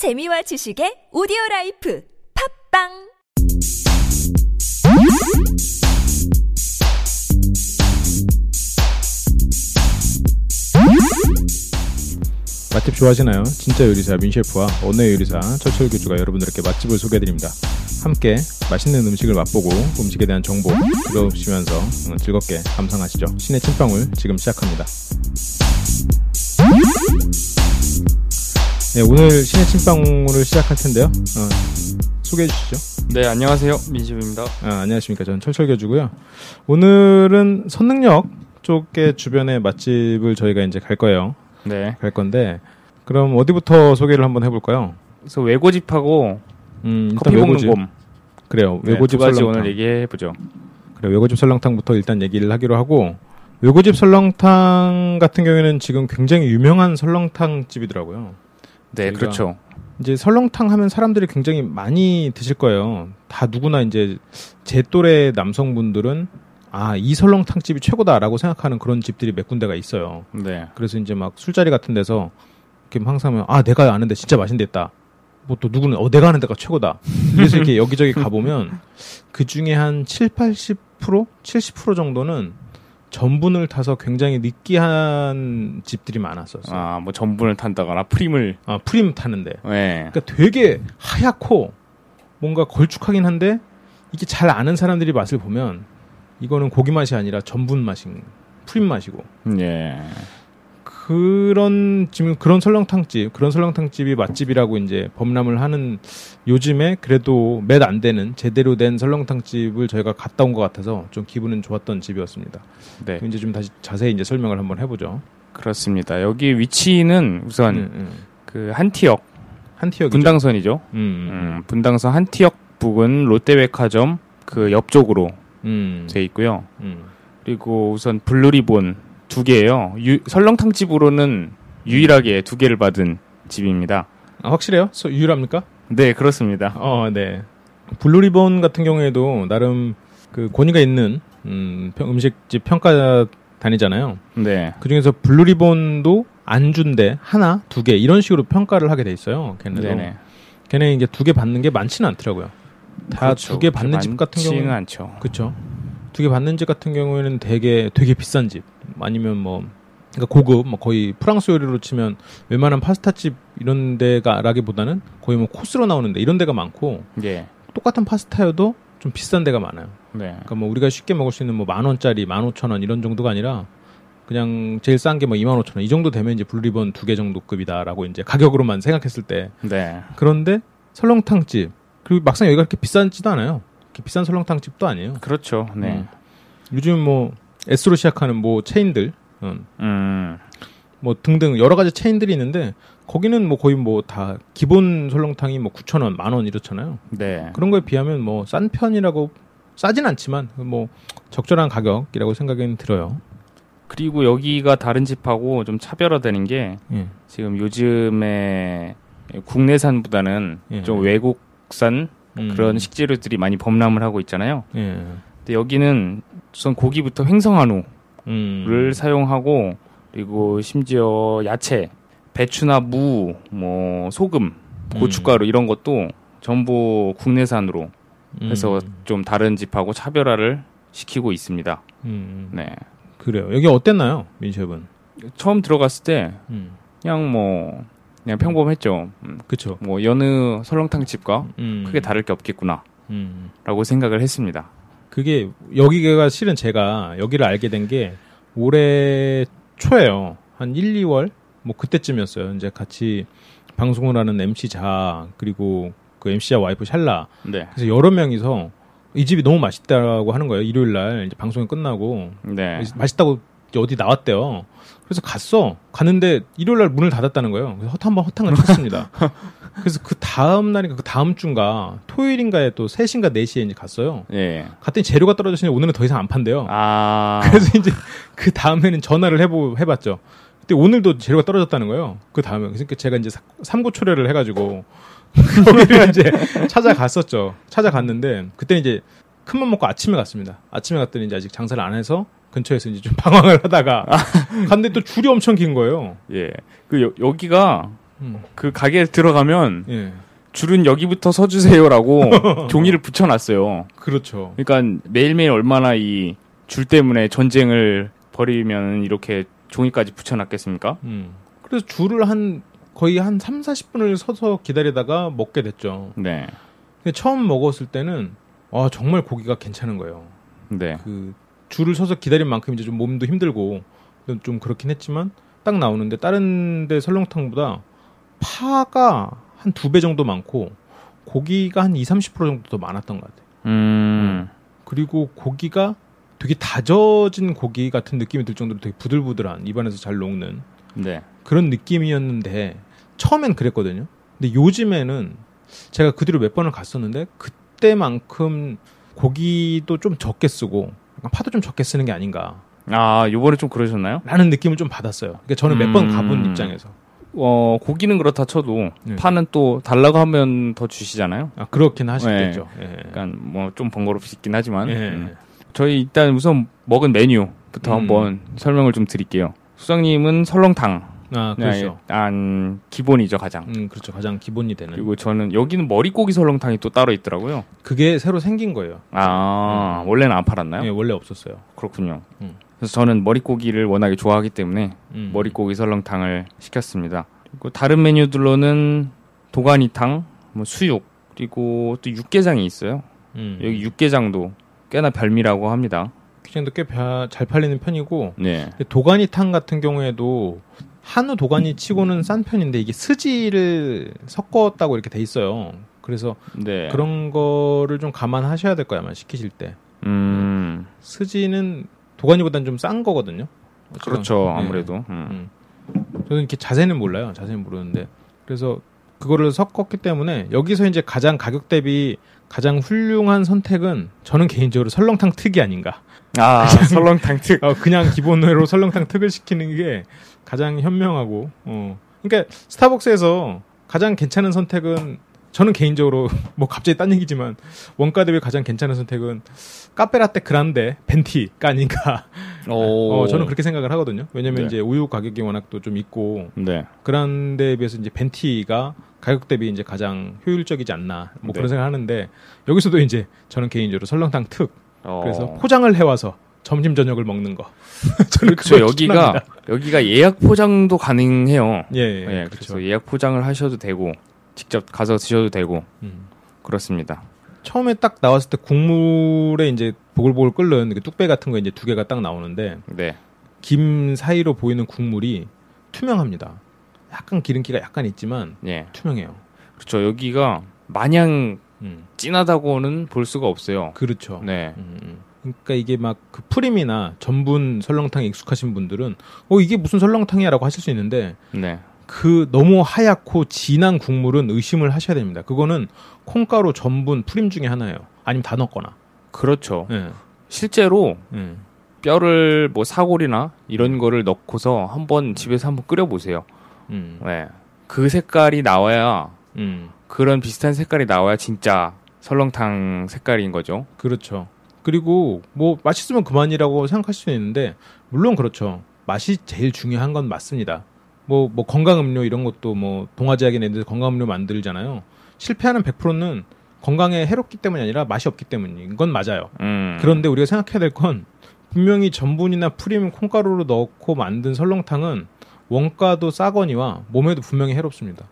재미와 지식의 오디오 라이프 팝빵 맛집 좋아하시나요? 진짜 요리사 민셰프와 언어 요리사 철철 교주가 여러분들께 맛집을 소개해드립니다. 함께 맛있는 음식을 맛보고 음식에 대한 정보 들어보시면서 즐겁게 감상하시죠. 신의 찐빵울 지금 시작합니다. 네, 오늘 신의 찐빵울을 시작할 텐데요. 어, 소개해 주시죠. 네, 안녕하세요. 민시입니다. 아, 안녕하십니까. 저는 철철교주고요. 오늘은 선능력 쪽의 주변의 맛집을 저희가 이제 갈 거예요. 네. 갈 건데 그럼 어디부터 소개를 한번 해볼까요? 그래서 외고집하고 음, 일단 외고집. 곰. 그래요. 네, 외고집 설렁탕. 오늘 얘기해 보죠. 그래 외고집 설렁탕부터 일단 얘기를 하기로 하고 외고집 설렁탕 같은 경우에는 지금 굉장히 유명한 설렁탕 집이더라고요. 네, 그렇죠. 이제 설렁탕 하면 사람들이 굉장히 많이 드실 거예요. 다 누구나 이제 제 또래 남성분들은 아, 이 설렁탕 집이 최고다라고 생각하는 그런 집들이 몇 군데가 있어요. 네. 그래서 이제 막 술자리 같은 데서 이렇게 항상 하면 아, 내가 아는데 진짜 맛있겠다. 뭐 또 누구는 어 내가 아는 데가 최고다. 그래서 이렇게 여기저기 가보면 그 중에 한 7, 80%, 70% 정도는 전분을 타서 굉장히 느끼한 집들이 많았었어요. 아, 아, 뭐 전분을 탄다거나 프림을 프림 타는데. 네. 그러니까 되게 하얗고 뭔가 걸쭉하긴 한데 이게 잘 아는 사람들이 맛을 보면 이거는 고기 맛이 아니라 전분 맛인 프림 맛이고 예. 그런 지금 그런 설렁탕집 그런 설렁탕집이 맛집이라고 이제 범람을 하는 요즘에 그래도 몇 안 되는 제대로 된 설렁탕집을 저희가 갔다 온 것 같아서 좀 기분은 좋았던 집이었습니다. 네. 이제 좀 다시 자세히 이제 설명을 한번 해보죠. 그렇습니다. 여기 위치는 우선 음, 음. 그 한티역 한티역이죠. 분당선이죠. 음, 음, 음, 분당선 한티역 부근 롯데백화점 그 옆쪽으로 음, 돼 있고요. 음. 그리고 우선 블루리본 두 개예요. 유, 설렁탕 집으로는 유일하게 두 개를 받은 집입니다. 아, 확실해요? 서- 유일합니까? 네, 그렇습니다. 어, 네. 블루리본 같은 경우에도 나름 그 권위가 있는 음, 평- 음식집 평가단이잖아요. 네. 그 중에서 블루리본도 안주인데 하나, 두 개 이런 식으로 평가를 하게 돼 있어요. 걔네도. 네네. 걔네 이제 두 개 받는 게 많지는 않더라고요. 다 두개 그렇죠. 받는 집 같은 많지는 경우는 않죠. 그렇죠. 두 개 받는 집 같은 경우에는 되게 되게 비싼 집 아니면 뭐 그러니까 고급 뭐 거의 프랑스 요리로 치면 웬만한 파스타 집 이런 데가라기보다는 거의 뭐 코스로 나오는데 이런 데가 많고 예. 똑같은 파스타여도 좀 비싼 데가 많아요. 네. 그러니까 뭐 우리가 쉽게 먹을 수 있는 뭐 만 원짜리, 만 오천 원 이런 정도가 아니라 그냥 제일 싼 게 뭐 이만 오천 원 이 정도 되면 이제 블루리본 두 개 정도 급이다라고 이제 가격으로만 생각했을 때 네. 그런데 설렁탕 집 그리고 막상 여기가 그렇게 비싸지도 않아요. 그렇게 비싼 설렁탕 집도 아니에요. 그렇죠. 네. 음. 요즘 뭐 S로 시작하는 뭐 체인들, 음, 음. 뭐 등등 여러 가지 체인들이 있는데 거기는 뭐 거의 뭐 다 기본 설렁탕이 뭐 9천 원, 만 원 이렇잖아요. 네. 그런 거에 비하면 뭐 싼 편이라고 싸진 않지만 뭐 적절한 가격이라고 생각은 들어요. 그리고 여기가 다른 집하고 좀 차별화되는 게 예. 지금 요즘에 국내산보다는 예. 좀 외국산 음. 그런 식재료들이 많이 범람을 하고 있잖아요. 예. 근데 여기는 우선 고기부터 횡성한우를 음. 사용하고 그리고 심지어 야채, 배추나 무, 뭐 소금, 고춧가루 이런 것도 전부 국내산으로 해서 음. 좀 다른 집하고 차별화를 시키고 있습니다. 음. 네. 그래요. 여기 어땠나요, 민셰프는? 처음 들어갔을 때 음. 그냥 뭐 그냥 평범했죠. 음, 그쵸. 뭐 여느 설렁탕 집과 음. 크게 다를 게 없겠구나라고 음. 생각을 했습니다. 그게 여기가 실은 제가 여기를 알게 된 게 올해 초예요. 한 1, 2월 뭐 그때쯤이었어요. 이제 같이 방송을 하는 MC 자 그리고 그 MC자 와이프 샬라 네. 그래서 여러 명이서 이 집이 너무 맛있다고 하는 거예요. 일요일 날 이제 방송이 끝나고 네. 맛있다고 어디 나왔대요. 그래서 갔어. 갔는데 일요일 날 문을 닫았다는 거예요. 그래서 헛 한번 허탕을 쳤습니다. 그래서 그 다음 날인가 그 다음 주인가 토요일인가에 또 3시인가 4시에 이제 갔어요. 예. 갔더니 재료가 떨어졌으니 오늘은 더 이상 안 판대요. 아. 그래서 이제 그 다음에는 전화를 해보 해봤죠. 근데 오늘도 재료가 떨어졌다는 거예요. 그 다음에 그래서 제가 이제 사- 삼고 초려를 해가지고 거기를 이제 찾아갔었죠. 찾아갔는데 그때 이제 큰맘 먹고 아침에 갔습니다. 아침에 갔더니 이제 아직 장사를 안 해서 근처에서 이제 좀 방황을 하다가 갔는데 또 줄이 엄청 긴 거예요. 예. 그 여, 여기가 음. 그 가게에 들어가면 예. 줄은 여기부터 서주세요라고 종이를 붙여놨어요. 그렇죠. 그러니까 매일매일 얼마나 이 줄 때문에 전쟁을 벌이면 이렇게 종이까지 붙여놨겠습니까? 음. 그래서 줄을 한 거의 한 3, 40분을 서서 기다리다가 먹게 됐죠. 네. 근데 처음 먹었을 때는 아, 정말 고기가 괜찮은 거예요. 네. 그 줄을 서서 기다린 만큼 이제 좀 몸도 힘들고 좀 그렇긴 했지만 딱 나오는데 다른 데 설렁탕보다 파가 한 두 배 정도 많고 고기가 한 2, 30% 정도 더 많았던 것 같아요. 음. 그리고 고기가 되게 다져진 고기 같은 느낌이 들 정도로 되게 부들부들한 입안에서 잘 녹는 네. 그런 느낌이었는데 처음엔 그랬거든요. 근데 요즘에는 제가 그 뒤로 몇 번을 갔었는데 그때만큼 고기도 좀 적게 쓰고 파도 좀 적게 쓰는 게 아닌가 아, 요번에 좀 그러셨나요? 라는 느낌을 좀 받았어요. 그러니까 저는 몇번 음. 가본 입장에서 어, 고기는 그렇다 쳐도 네. 파는 또 달라고 하면 더 주시잖아요. 아, 그렇긴 하시겠죠. 예. 그러니까 뭐 좀 번거롭긴 하지만 예. 음. 저희 일단 우선 먹은 메뉴부터 음. 한번 설명을 좀 드릴게요. 수장님은 설렁탕. 아 그렇죠. 일단 기본이죠 가장. 음 그렇죠. 가장 기본이 되는. 그리고 저는 여기는 머리고기 설렁탕이 또 따로 있더라고요. 그게 새로 생긴 거예요. 아 원래는 안 팔았나요? 예, 원래 없었어요. 그렇군요. 음. 그래서 저는 머리고기를 워낙에 좋아하기 때문에 음. 머리고기 설렁탕을 시켰습니다. 그리고 다른 메뉴들로는 도가니탕, 뭐 수육 그리고 또 육개장이 있어요. 음. 여기 육개장도 꽤나 별미라고 합니다. 귀장도 꽤 잘 팔리는 편이고 네. 도가니탕 같은 경우에도 한우 도가니 치고는 싼 편인데 이게 스지를 섞었다고 이렇게 돼 있어요. 그래서 네. 그런 거를 좀 감안하셔야 될 거야 아마 시키실 때. 음. 스지는 도가니보다는 좀 싼 거거든요. 그렇죠. 네. 아무래도. 음. 저는 이렇게 자세는 몰라요. 자세는 모르는데 그래서 그거를 섞었기 때문에 여기서 이제 가장 가격 대비 가장 훌륭한 선택은 저는 개인적으로 설렁탕 특이 아닌가. 아, 설렁탕 특. 어, 그냥 기본으로 설렁탕 특을 시키는 게 가장 현명하고, 어. 그러니까 스타벅스에서 가장 괜찮은 선택은 저는 개인적으로 뭐 갑자기 딴 얘기지만 원가 대비 가장 괜찮은 선택은 카페라떼 그란데 벤티가 아닌가. 오. 어, 저는 그렇게 생각을 하거든요. 왜냐면 네. 이제 우유 가격이 워낙 또 좀 있고 네. 그란데에 비해서 이제 벤티가 가격 대비 이제 가장 효율적이지 않나 뭐 네. 그런 생각을 하는데 여기서도 이제 저는 개인적으로 설렁탕 특 어. 그래서 포장을 해와서 점심 저녁을 먹는 거. 저는 그렇죠. 여기가 추천합니다. 여기가 예약 포장도 가능해요. 예, 예, 예, 그렇죠. 그래서 예약 포장을 하셔도 되고 직접 가서 드셔도 되고 음. 그렇습니다. 처음에 딱 나왔을 때 국물에 이제 보글보글 끓는 그 뚝배 같은 거 이제 두 개가 딱 나오는데 네. 김 사이로 보이는 국물이 투명합니다. 약간 기름기가 약간 있지만 예. 투명해요. 그렇죠. 여기가 마냥 음. 진하다고는 볼 수가 없어요. 그렇죠. 네. 음, 음. 그러니까 이게 막 그 프림이나 전분 설렁탕에 익숙하신 분들은 어 이게 무슨 설렁탕이야라고 하실 수 있는데 네. 그 너무 하얗고 진한 국물은 의심을 하셔야 됩니다. 그거는 콩가루, 전분, 프림 중에 하나예요. 아니면 다 넣거나. 그렇죠. 예. 실제로 예. 뼈를 뭐 사골이나 이런 거를 넣고서 한번 집에서 한번 끓여 보세요. 음. 네. 그 색깔이 나와야 음. 그런 비슷한 색깔이 나와야 진짜 설렁탕 색깔인 거죠. 그렇죠. 그리고 뭐 맛있으면 그만이라고 생각할 수 있는데 물론 그렇죠. 맛이 제일 중요한 건 맞습니다. 뭐 뭐 건강 음료 이런 것도 뭐 동아제약이 내는 건강 음료 만들잖아요. 실패하는 100%는 건강에 해롭기 때문이 아니라 맛이 없기 때문인 건 맞아요. 음. 그런데 우리가 생각해야 될 건 분명히 전분이나 프림 콩가루로 넣고 만든 설렁탕은 원가도 싸거니와 몸에도 분명히 해롭습니다.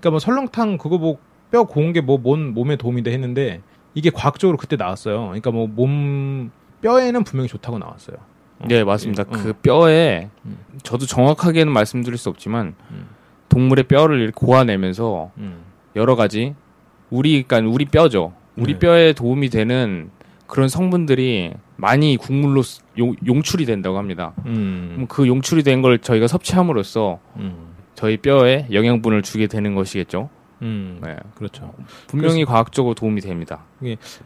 그러니까 뭐 설렁탕 그거 뭐 뼈 고운 게뭐뭔 몸에 도움이 돼 했는데 이게 과학적으로 그때 나왔어요. 그러니까 뭐 몸 뼈에는 분명히 좋다고 나왔어요. 어, 네, 맞습니다. 예, 어. 그 뼈에 음. 저도 정확하게는 말씀드릴 수 없지만 음. 동물의 뼈를 이렇게 고아내면서 음. 여러 가지 우리 그러니까 우리 뼈죠. 우리 네. 뼈에 도움이 되는 그런 성분들이 많이 국물로 쓰- 용, 용출이 된다고 합니다. 음. 그럼 그 용출이 된 걸 저희가 섭취함으로써 음. 저희 뼈에 영양분을 주게 되는 것이겠죠. 음. 네. 그렇죠. 분명히 과학적으로 도움이 됩니다.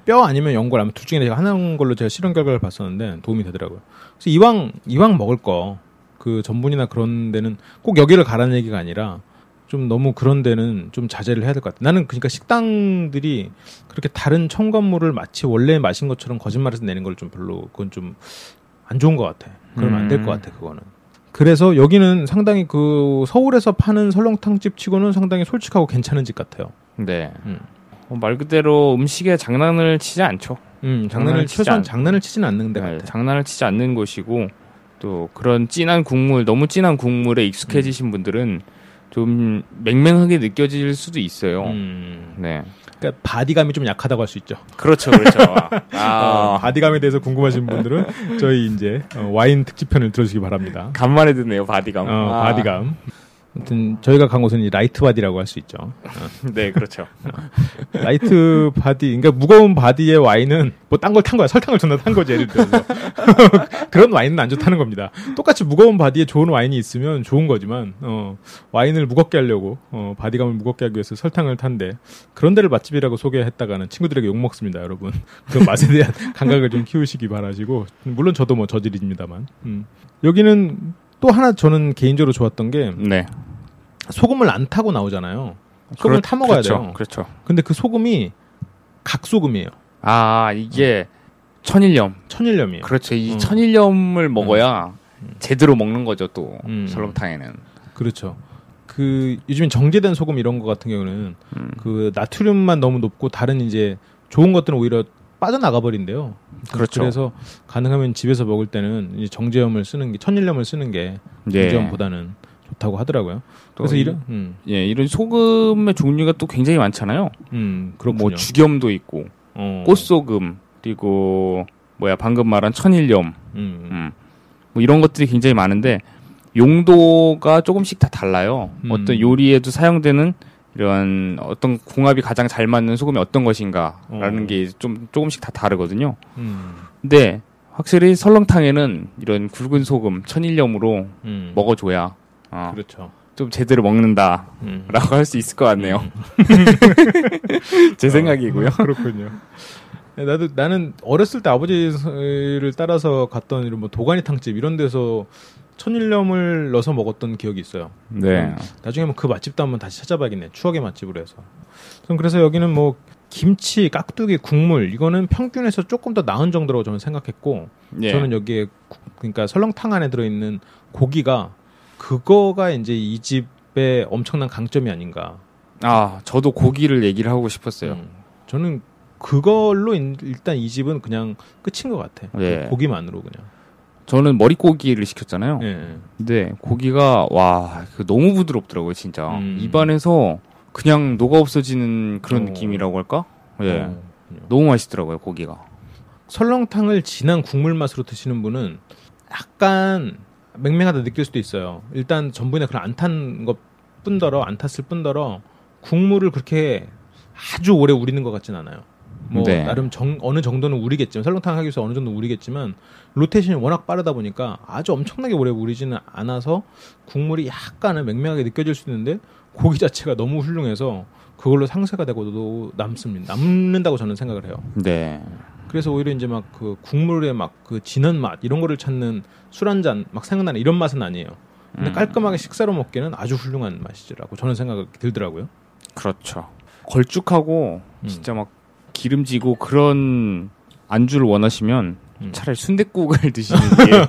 뼈 아니면 연골 아니면 둘 중에 제가 하나인 걸로 제가 실험 결과를 봤었는데 도움이 되더라고요. 그래서 이왕 이왕 먹을 거 그 전분이나 그런 데는 꼭 여기를 가라는 얘기가 아니라 좀 너무 그런 데는 좀 자제를 해야 될 것 같아. 나는 그러니까 식당들이 그렇게 다른 첨가물을 마치 원래 마신 것처럼 거짓말해서 내는 걸 좀 별로 그건 좀 안 좋은 것 같아. 그러면 안될것 음. 같아 그거는. 그래서 여기는 상당히 그 서울에서 파는 설렁탕 집 치고는 상당히 솔직하고 괜찮은 집 같아요. 네. 음. 어, 말 그대로 음식에 장난을 치지 않죠. 음, 장난을 장난을 치지 최소한 않- 장난을 치진 않는 데 네. 장난을 치지 않는 곳이고 또 그런 진한 국물, 너무 진한 국물에 익숙해지신 분들은 좀 맹맹하게 느껴질 수도 있어요. 음. 네. 그러니까 바디감이 좀 약하다고 할 수 있죠. 그렇죠, 그렇죠. 어, 아, 바디감에 대해서 궁금하신 분들은 저희 이제 어, 와인 특집편을 들어주시기 바랍니다. 간만에 듣네요, 바디감. 어, 아, 바디감. 아무튼 저희가 간 곳은 이 light body라고 할 수 있죠. 네, 그렇죠. light body, 그러니까 무거운 body의 와인은 뭐 딴 걸 탄 거야. 설탕을 존나 탄 거지 예를 들어서 그런 와인은 안 좋다는 겁니다. 똑같이 무거운 body에 좋은 와인이 있으면 좋은 거지만 어, 와인을 무겁게 하려고 어, body감을 무겁게 하기 위해서 설탕을 탄데 그런 데를 맛집이라고 소개했다가는 친구들에게 욕 먹습니다, 여러분. 그 맛에 대한 감각을 좀 키우시기 바라시고 물론 저도 뭐 저질입니다만 음. 여기는 또 하나 저는 개인적으로 좋았던 게 네. 소금을 안 타고 나오잖아요. 소금을 그렇- 타 먹어야 그렇죠, 돼요. 그렇죠. 근데 그 소금이 각소금이에요. 아, 이게 천일염. 천일염이에요. 그렇죠. 이 음. 천일염을 먹어야 제대로 먹는 거죠, 또. 음. 설렁탕에는. 그렇죠. 그 요즘 정제된 소금 이런 거 같은 경우는 음. 그 나트륨만 너무 높고 다른 이제 좋은 것들은 오히려 빠져나가 버린대요. 그렇죠. 그래서 가능하면 집에서 먹을 때는 정제염을 쓰는 게 천일염을 쓰는 게 예. 정제염보다는 좋다고 하더라고요. 또 그래서 이- 이런 음, 예, 이런 소금의 종류가 또 굉장히 많잖아요. 음 그렇군요. 뭐 죽염도 있고, 어, 꽃소금, 그리고 뭐야 방금 말한 천일염, 음, 음. 뭐 이런 것들이 굉장히 많은데 용도가 조금씩 다 달라요. 음. 어떤 요리에도 사용되는 이런 어떤 궁합이 가장 잘 맞는 소금이 어떤 것인가라는 어. 게좀 조금씩 다 다르거든요. 음, 근데 확실히 설렁탕에는 이런 굵은 소금 천일염으로 음. 먹어줘야 어, 그렇죠. 좀 제대로 먹는다라고 음. 할수 있을 것 같네요. 제 생각이고요. 어, 그렇군요. 나도 나는 어렸을 때 아버지를 따라서 갔던 이런 뭐 도가니탕집 이런 데서 천일염을 넣어서 먹었던 기억이 있어요. 네. 나중에 뭐그 맛집도 한번 다시 찾아봐야겠네. 추억의 맛집으로 해서. 전 그래서 여기는 뭐 김치, 깍두기, 국물 이거는 평균에서 조금 더 나은 정도라고 저는 생각했고 예. 저는 여기에 구- 그러니까 설렁탕 안에 들어 있는 고기가 그거가 이제 이 집의 엄청난 강점이 아닌가. 아, 저도 고기를 얘기를 하고 싶었어요. 음, 저는 그걸로 인- 일단 이 집은 그냥 끝인 것 같아. 예. 그 고기만으로 그냥. 저는 머리고기를 시켰잖아요. 예, 예. 근데 고기가 와, 그 너무 부드럽더라고요, 진짜. 음. 입안에서 그냥 녹아 없어지는 그런 어. 느낌이라고 할까? 예. 어. 너무 맛있더라고요, 고기가. 설렁탕을 진한 국물 맛으로 드시는 분은 약간 맹맹하다 느낄 수도 있어요. 일단 전분에 그런 안 탄 것 뿐더러 안 탔을 뿐더러 국물을 그렇게 아주 오래 우리는 것 같진 않아요. 뭐 네. 나름 정, 어느 정도는 우리겠지만 설렁탕 하기 위해서 어느 정도 우리겠지만 로테이션이 워낙 빠르다 보니까 아주 엄청나게 오래 우리지는 않아서 국물이 약간은 맹맹하게 느껴질 수 있는데 고기 자체가 너무 훌륭해서 그걸로 상세가 되고도 남습니다. 남는다고 저는 생각을 해요. 네. 그래서 오히려 이제 막 그 국물의 막 그 진한 맛 이런 거를 찾는 술 한 잔 막 생각나는 이런 맛은 아니에요. 근데 음. 깔끔하게 식사로 먹기는 아주 훌륭한 맛이라고 저는 생각이 들더라고요. 그렇죠. 걸쭉하고 음. 진짜 막 기름지고 그런 안주를 원하시면 음. 차라리 순댓국을 드시는 게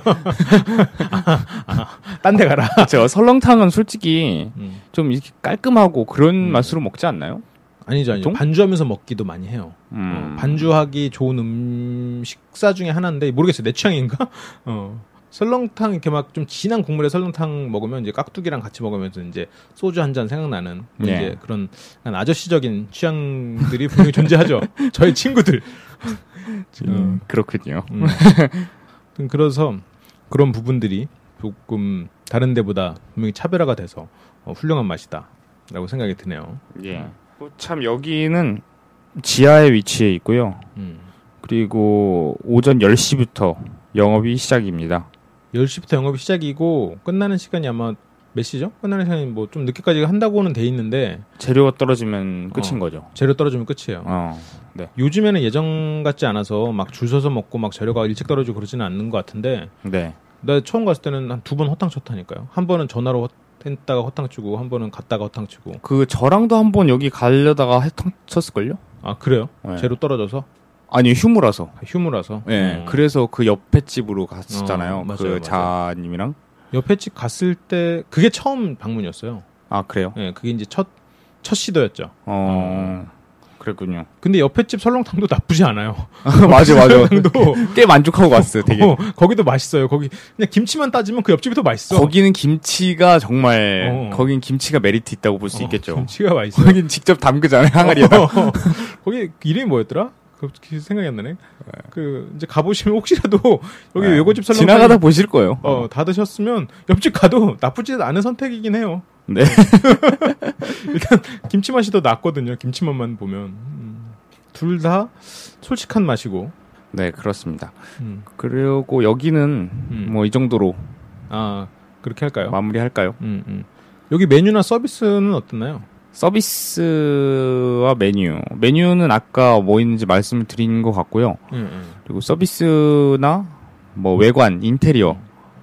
딴데 가라. 저 설렁탕은 솔직히 음. 좀 이렇게 깔끔하고 그런 음. 맛으로 먹지 않나요? 아니죠, 아니죠. 보통? 반주하면서 먹기도 많이 해요. 음. 어, 반주하기 좋은 음 식사 중에 하나인데 모르겠어요. 내 취향인가? 어. 설렁탕 이렇게 막 좀 진한 국물에 설렁탕 먹으면 이제 깍두기랑 같이 먹으면서 이제 소주 한 잔 생각나는 뭐 네. 이제 그런 아저씨적인 취향들이 분명히 존재하죠. 저의 친구들. 음, 그렇군요. 음. 그래서 그런 부분들이 조금 다른 데보다 분명히 차별화가 돼서 어, 훌륭한 맛이다라고 생각이 드네요. 예. 뭐참 여기는 지하에 위치해 있고요. 음. 그리고 오전 10시부터 영업이 시작입니다. 10시부터 영업이 시작이고 끝나는 시간이 아마 몇 시죠? 끝나는 시간이 뭐 좀 늦게까지 한다고는 돼 있는데 재료가 떨어지면 끝인 어. 거죠. 재료 떨어지면 끝이에요. 어. 요즘에는 예전 같지 않아서 막 줄 서서 먹고 막 재료가 일찍 떨어지고 그러지는 않는 것 같은데 네. 나 처음 갔을 때는 한 두 번 허탕 쳤다니까요. 한 번은 전화로 허- 했다가 허탕 치고 한 번은 갔다가 허탕 치고. 그 저랑도 한 번 여기 가려다가 해탕 쳤을걸요? 아 그래요? 네. 재료 떨어져서 아니 휴무라서. 아, 휴무라서. 예. 어. 그래서 그 옆에 집으로 갔었잖아요. 어, 맞아요, 그. 자님이랑. 옆에 집 갔을 때 그게 처음 방문이었어요. 아 그래요? 예, 그게 이제 첫첫 시도였죠. 어, 그랬군요. 근데 옆에 집 설렁탕도 나쁘지 않아요. 맞아 맞아. 설렁탕도 꽤 만족하고 왔어요. 되게. 어, 거기도 맛있어요. 거기 그냥 김치만 따지면 그 옆집이 더 맛있어. 거기는 김치가 정말 어. 거긴 김치가 메리트 있다고 볼수 어, 있겠죠. 김치가 맛있어. 거긴 직접 담그잖아요 항아리에다. 어, 거기 이름이 뭐였더라? 그 생각이 안 나네. 그 이제 가보시면 혹시라도 여기 네. 외고집 설렁탕 지나가다 보실 거예요. 어, 다 드셨으면 옆집 가도 나쁘지 않은 선택이긴 해요. 네. 일단 김치 맛이 더 낫거든요. 김치 맛만 보면 음, 둘다 솔직한 맛이고. 네 그렇습니다. 음. 그리고 여기는 음. 뭐이 정도로 아 그렇게 할까요? 마무리할까요? 음, 음. 여기 메뉴나 서비스는 어떻나요? 서비스와 메뉴. 메뉴는 아까 뭐 있는지 말씀을 드린 것 같고요. 음, 음, 그리고 서비스나 뭐 외관, 인테리어,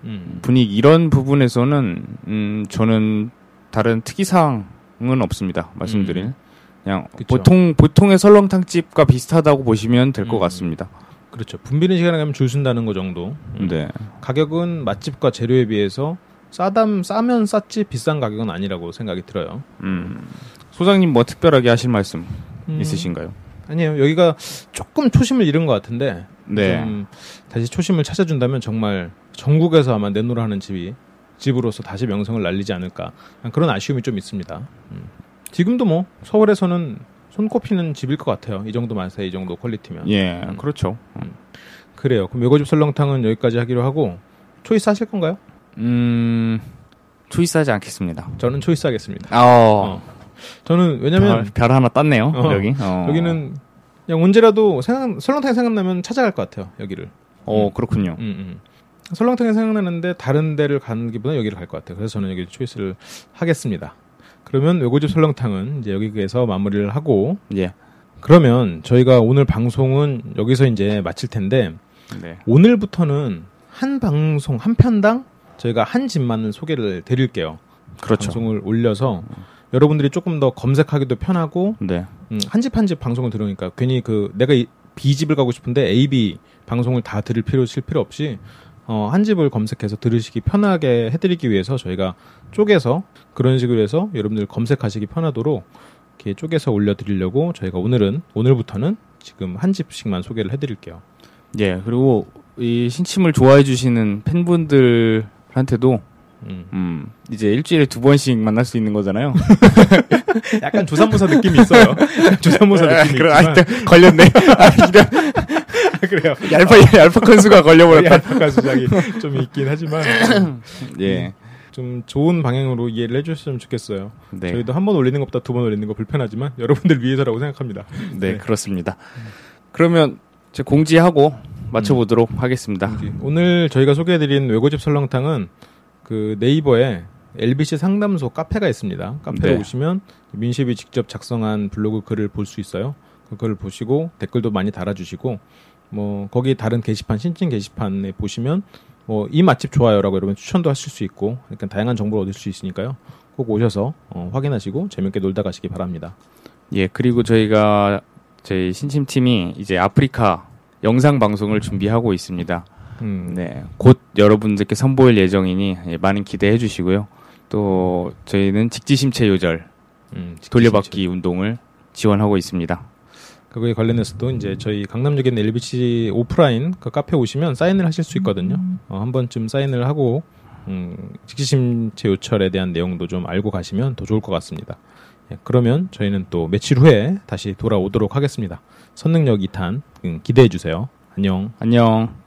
음. 분위기 이런 부분에서는 음 저는 다른 특이사항은 없습니다. 말씀드린. 그냥 음. 그쵸. 보통 보통의 설렁탕 집과 비슷하다고 보시면 될것 음. 같습니다. 그렇죠. 분비는 시간에 가면 줄 쓴다는 거 정도. 음. 네. 가격은 맛집과 재료에 비해서 싸담 싸면 쌌지 비싼 가격은 아니라고 생각이 들어요. 음. 소장님 뭐 특별하게 하실 말씀 음, 있으신가요? 아니에요. 여기가 조금 초심을 잃은 것 같은데 네. 좀 다시 초심을 찾아준다면 정말 전국에서 아마 내노라 하는 집이 집으로서 다시 명성을 날리지 않을까 그런 아쉬움이 좀 있습니다. 음. 지금도 뭐 서울에서는 손꼽히는 집일 것 같아요. 이 정도 맛에 이 정도 퀄리티면. 예, 음. 그렇죠. 그래요. 그럼 외고집 설렁탕은 여기까지 하기로 하고 초이스 하실 건가요? 음, 초이스하지 않겠습니다. 저는 초이스 하겠습니다. 어, 저는 왜냐면 별, 별 하나 땄네요. 어, 여기. 어. 여기는 그냥 언제라도 생각, 설렁탕이 생각나면 찾아갈 것 같아요. 여기를. 어 그렇군요. 음, 음. 설렁탕이 생각나는데 다른 데를 가는 기보다 여기를 갈 것 같아요. 그래서 저는 여기 초이스를 하겠습니다. 그러면 외고집 설렁탕은 이제 여기에서 마무리를 하고 예. 그러면 저희가 오늘 방송은 여기서 이제 마칠 텐데 네. 오늘부터는 한 방송 한 편당 저희가 한 집만을 소개를 드릴게요. 그렇죠. 방송을 올려서 여러분들이 조금 더 검색하기도 편하고 네. 음, 한집 한 집 방송을 들으니까 괜히 그 내가 이 B 집을 가고 싶은데 A, B 방송을 다 들을 필요 실 필요 없이 어, 한 집을 검색해서 들으시기 편하게 해드리기 위해서 저희가 쪼개서 그런 식으로 해서 여러분들 검색하시기 편하도록 이렇게 쪼개서 올려드리려고 저희가 오늘은 오늘부터는 지금 한 집씩만 소개를 해드릴게요. 예. 그리고 이 신침을 좋아해 주시는 팬분들 한테도 음. 음, 이제 일주일에 두 번씩 만날 수 있는 거잖아요. 약간 조삼모사 느낌이 있어요. 약간 조삼모사 느낌이 그럼 아, 걸렸네. 아, 그래요. 얄파 얄파 컨수가 걸려버렸다. 약간 수작이 좀 있긴 하지만 예. 좀 좋은 방향으로 이해를 해주셨으면 좋겠어요. 네. 저희도 한 번 올리는 것보다 두 번 올리는 거 불편하지만 여러분들 위해서라고 생각합니다. 네, 네. 그렇습니다. 그러면 제 공지하고 맞춰보도록 하겠습니다. 오늘 저희가 소개해드린 외고집 설렁탕은 그 네이버에 LBC 상담소 카페가 있습니다. 카페에 네. 오시면 민식이 직접 작성한 블로그 글을 볼 수 있어요. 그걸 보시고 댓글도 많이 달아주시고 뭐 거기 다른 게시판 신진 게시판에 보시면 뭐 이 맛집 좋아요라고 여러분 추천도 하실 수 있고 그러니까 다양한 정보를 얻을 수 있으니까요. 꼭 오셔서 어, 확인하시고 재밌게 놀다 가시기 바랍니다. 예, 그리고 저희가 저희 신침팀이 이제 아프리카 영상 방송을 준비하고 있습니다. 음, 네, 곧 여러분들께 선보일 예정이니 예, 많은 기대해 주시고요. 또 저희는 직지심체 요절 음, 돌려받기 운동을 지원하고 있습니다. 그거에 관련해서도 이제 저희 강남역에 있는 LBC 오프라인 그 카페 오시면 사인을 하실 수 있거든요. 어, 한 번쯤 사인을 하고 음, 직지심체 요철에 대한 내용도 좀 알고 가시면 더 좋을 것 같습니다. 예, 그러면 저희는 또 며칠 후에 다시 돌아오도록 하겠습니다. 선능력 2탄 음, 기대해 주세요. 안녕. 안녕.